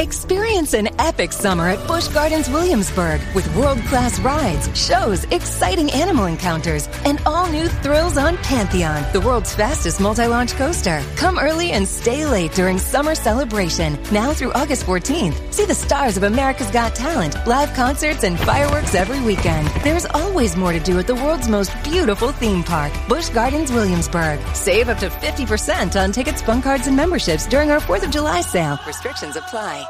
Experience an epic summer at Busch Gardens Williamsburg with world class rides, shows, exciting animal encounters, and all new thrills on Pantheon, the world's fastest multi launch coaster. Come early and stay late during summer celebration, now through August 14th. See the stars of America's Got Talent, live concerts, and fireworks every weekend. There's always more to do at the world's most beautiful theme park, Busch Gardens Williamsburg. Save up to 50% on tickets, fun cards, and memberships during our 4th of July sale. Restrictions apply.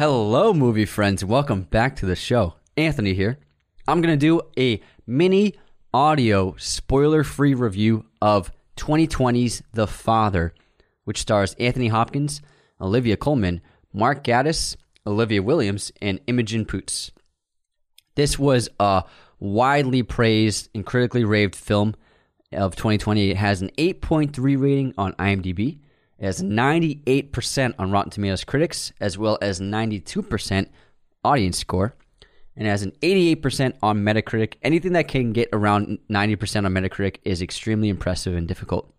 Hello, movie friends. Welcome back to the show. Anthony here. I'm going to do a mini audio spoiler free review of 2020's The Father, which stars Anthony Hopkins, Olivia Colman, Mark Gatiss, Olivia Williams, and Imogen Poots. This was a widely praised and critically raved film of 2020. It has an 8.3 rating on IMDb. It has 98% on Rotten Tomatoes critics, as well as 92% audience score. And it has an 88% on Metacritic. Anything that can get around 90% on Metacritic is extremely impressive and difficult.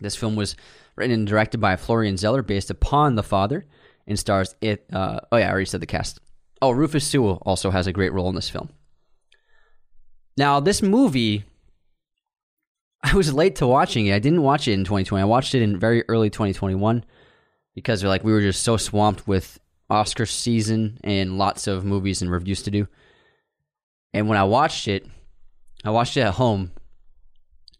This film was written and directed by Florian Zeller, based upon The Father, and stars it. Uh, oh yeah, I already said the cast. Oh, Rufus Sewell also has a great role in this film. Now, this movie, I was late to watching it. I didn't watch it in 2020. I watched it in very early 2021 because like we were just so swamped with Oscar season and lots of movies and reviews to do. And when I watched it, I watched it at home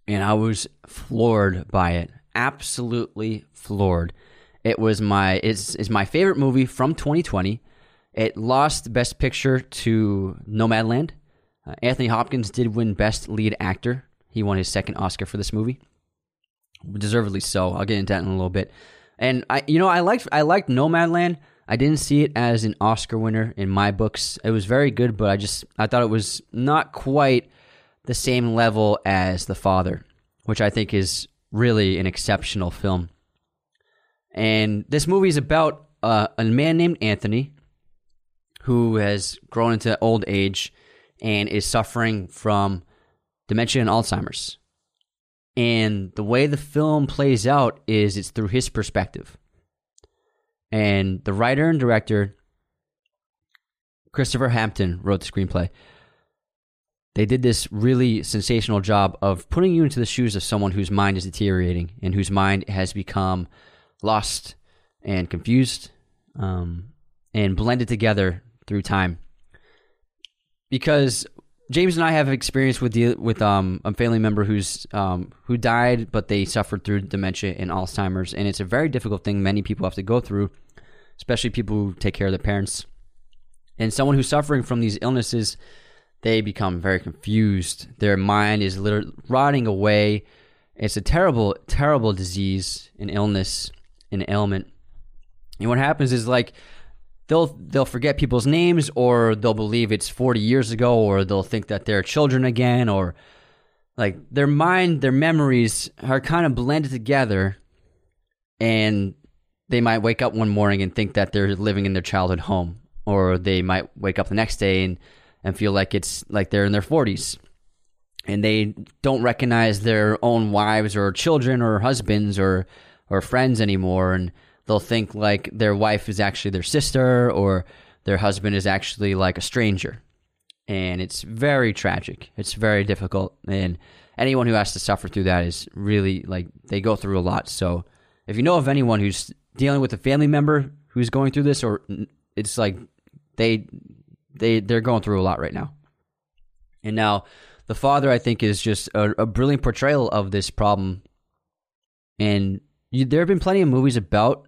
and I was floored by it. Absolutely floored. It was my it's, it's my favorite movie from 2020. It lost Best Picture to Nomadland. Uh, Anthony Hopkins did win Best Lead Actor. He won his second Oscar for this movie, deservedly so. I'll get into that in a little bit. And I, you know, I liked I liked Nomadland. I didn't see it as an Oscar winner in my books. It was very good, but I just I thought it was not quite the same level as The Father, which I think is really an exceptional film. And this movie is about uh, a man named Anthony who has grown into old age and is suffering from dementia and Alzheimer's. And the way the film plays out is it's through his perspective. And the writer and director, Christopher Hampton, wrote the screenplay. They did this really sensational job of putting you into the shoes of someone whose mind is deteriorating and whose mind has become lost and confused um, and blended together through time. Because James and I have experience with the, with um, a family member who's um, who died, but they suffered through dementia and Alzheimer's, and it's a very difficult thing. Many people have to go through, especially people who take care of their parents. And someone who's suffering from these illnesses, they become very confused. Their mind is literally rotting away. It's a terrible, terrible disease, an illness, an ailment. And what happens is like they'll they'll forget people's names or they'll believe it's 40 years ago or they'll think that they're children again or like their mind their memories are kind of blended together and they might wake up one morning and think that they're living in their childhood home or they might wake up the next day and and feel like it's like they're in their 40s and they don't recognize their own wives or children or husbands or or friends anymore and they'll think like their wife is actually their sister or their husband is actually like a stranger. And it's very tragic. It's very difficult. And anyone who has to suffer through that is really like they go through a lot. So if you know of anyone who's dealing with a family member who's going through this or it's like they they they're going through a lot right now. And now the father I think is just a, a brilliant portrayal of this problem. And you, there have been plenty of movies about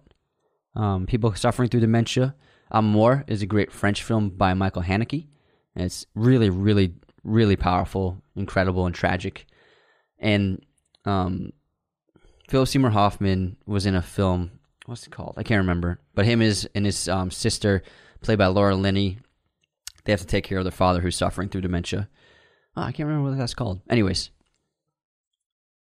um, people suffering through dementia. Amour is a great French film by Michael Haneke. And it's really, really, really powerful, incredible, and tragic. And um, Philip Seymour Hoffman was in a film what's it called? I can't remember. But him is and his um, sister, played by Laura Linney, they have to take care of their father who's suffering through dementia. Oh, I can't remember what that's called. Anyways,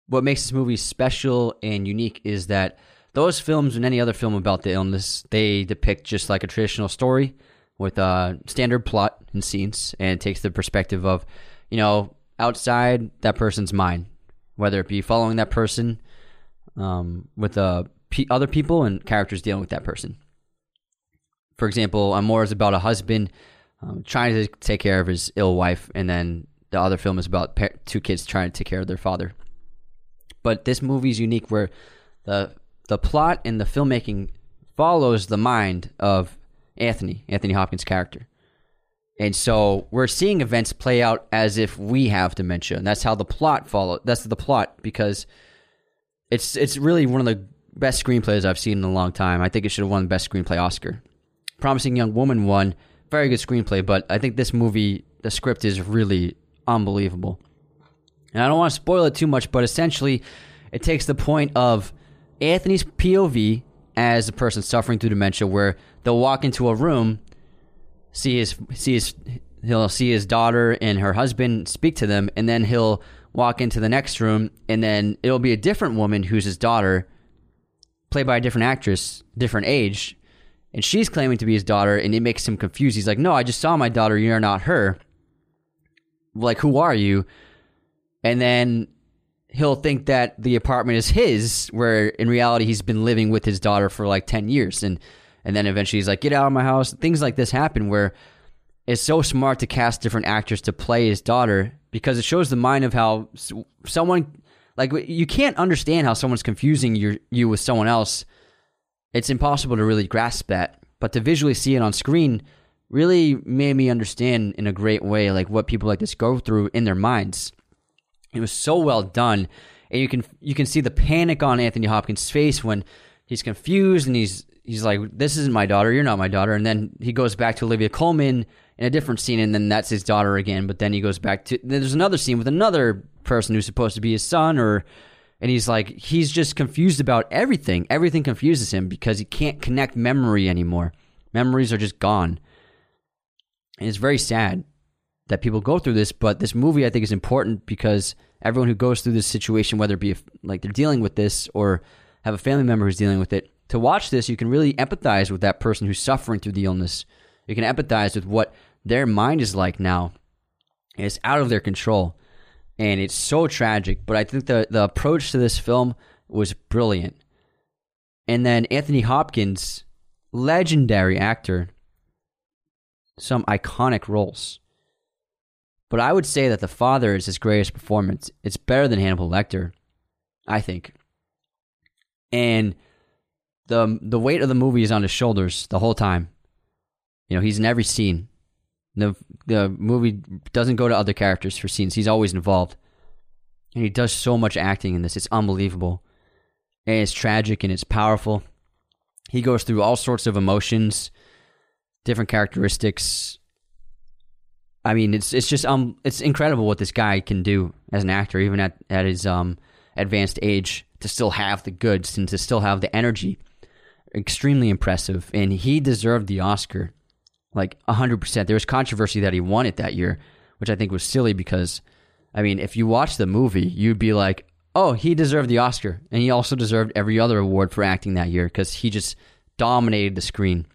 what makes this movie special and unique is that those films and any other film about the illness, they depict just like a traditional story with a standard plot and scenes, and it takes the perspective of, you know, outside that person's mind, whether it be following that person um, with uh, p- other people and characters dealing with that person. For example, Amour is about a husband um, trying to take care of his ill wife, and then the other film is about two kids trying to take care of their father. But this movie is unique where the the plot and the filmmaking follows the mind of Anthony, Anthony Hopkins' character. And so we're seeing events play out as if we have dementia, and that's how the plot follow. That's the plot because it's it's really one of the best screenplays I've seen in a long time. I think it should have won the best screenplay Oscar. Promising Young Woman won, very good screenplay, but I think this movie, the script is really unbelievable. And I don't want to spoil it too much, but essentially, it takes the point of Anthony's POV as a person suffering through dementia, where they'll walk into a room, see his see his he'll see his daughter and her husband speak to them, and then he'll walk into the next room, and then it'll be a different woman who's his daughter, played by a different actress, different age, and she's claiming to be his daughter, and it makes him confused. He's like, "No, I just saw my daughter. You're not her. Like, who are you?" And then he'll think that the apartment is his, where in reality he's been living with his daughter for like ten years, and and then eventually he's like, "Get out of my house." Things like this happen where it's so smart to cast different actors to play his daughter because it shows the mind of how someone like you can't understand how someone's confusing you you with someone else. It's impossible to really grasp that, but to visually see it on screen really made me understand in a great way like what people like this go through in their minds. It was so well done, and you can you can see the panic on Anthony Hopkins' face when he's confused and he's he's like, "This isn't my daughter. You're not my daughter." And then he goes back to Olivia Colman in a different scene, and then that's his daughter again. But then he goes back to there's another scene with another person who's supposed to be his son, or and he's like he's just confused about everything. Everything confuses him because he can't connect memory anymore. Memories are just gone, and it's very sad that people go through this. But this movie, I think, is important because everyone who goes through this situation, whether it be like they're dealing with this or have a family member who's dealing with it, to watch this, you can really empathize with that person who's suffering through the illness. You can empathize with what their mind is like now. It's out of their control. And it's so tragic. But I think the, the approach to this film was brilliant. And then Anthony Hopkins, legendary actor, some iconic roles. But I would say that The Father is his greatest performance. It's better than Hannibal Lecter, I think. And the um, the weight of the movie is on his shoulders the whole time. You know, he's in every scene. The the movie doesn't go to other characters for scenes. He's always involved. And he does so much acting in this. It's unbelievable. And it's tragic and it's powerful. He goes through all sorts of emotions, different characteristics. I mean, it's it's just um it's incredible what this guy can do as an actor, even at, at his um advanced age, to still have the goods and to still have the energy. Extremely impressive. And he deserved the Oscar like 100%. There was controversy that he won it that year, which I think was silly because, I mean, if you watch the movie, you'd be like, oh, he deserved the Oscar. And he also deserved every other award for acting that year because he just dominated the screen.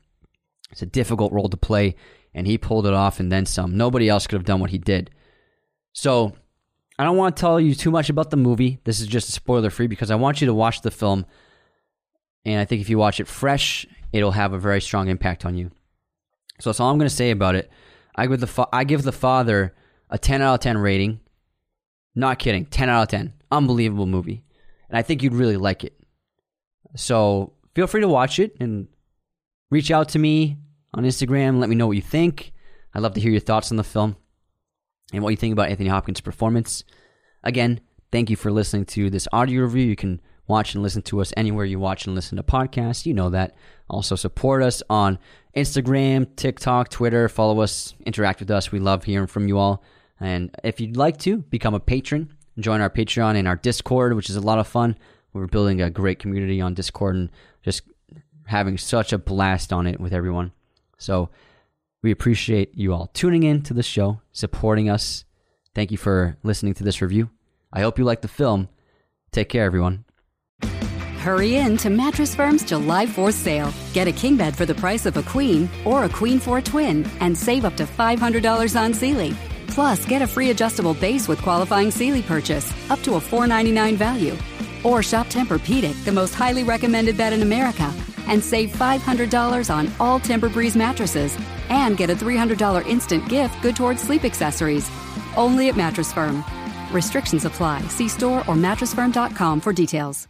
It's a difficult role to play, and he pulled it off and then some. Nobody else could have done what he did. So, I don't want to tell you too much about the movie. This is just spoiler free because I want you to watch the film. And I think if you watch it fresh, it'll have a very strong impact on you. So that's all I'm going to say about it. I give the fa- I give the father a 10 out of 10 rating. Not kidding, 10 out of 10. Unbelievable movie, and I think you'd really like it. So feel free to watch it and reach out to me on Instagram. Let me know what you think. I'd love to hear your thoughts on the film and what you think about Anthony Hopkins' performance. Again, thank you for listening to this audio review. You can watch and listen to us anywhere you watch and listen to podcasts. You know that. Also, support us on Instagram, TikTok, Twitter. Follow us, interact with us. We love hearing from you all. And if you'd like to become a patron, join our Patreon and our Discord, which is a lot of fun. We're building a great community on Discord and just having such a blast on it with everyone. So we appreciate you all tuning in to the show, supporting us. Thank you for listening to this review. I hope you like the film. Take care, everyone. Hurry in to Mattress Firm's July 4th sale. Get a king bed for the price of a queen or a queen for a twin and save up to $500 on Sealy. Plus, get a free adjustable base with qualifying Sealy purchase up to a 499 value. Or shop Tempur-Pedic, the most highly recommended bed in America, and save $500 on all Tempur-Breeze mattresses and get a $300 instant gift good towards sleep accessories. Only at Mattress Firm. Restrictions apply. See store or mattressfirm.com for details.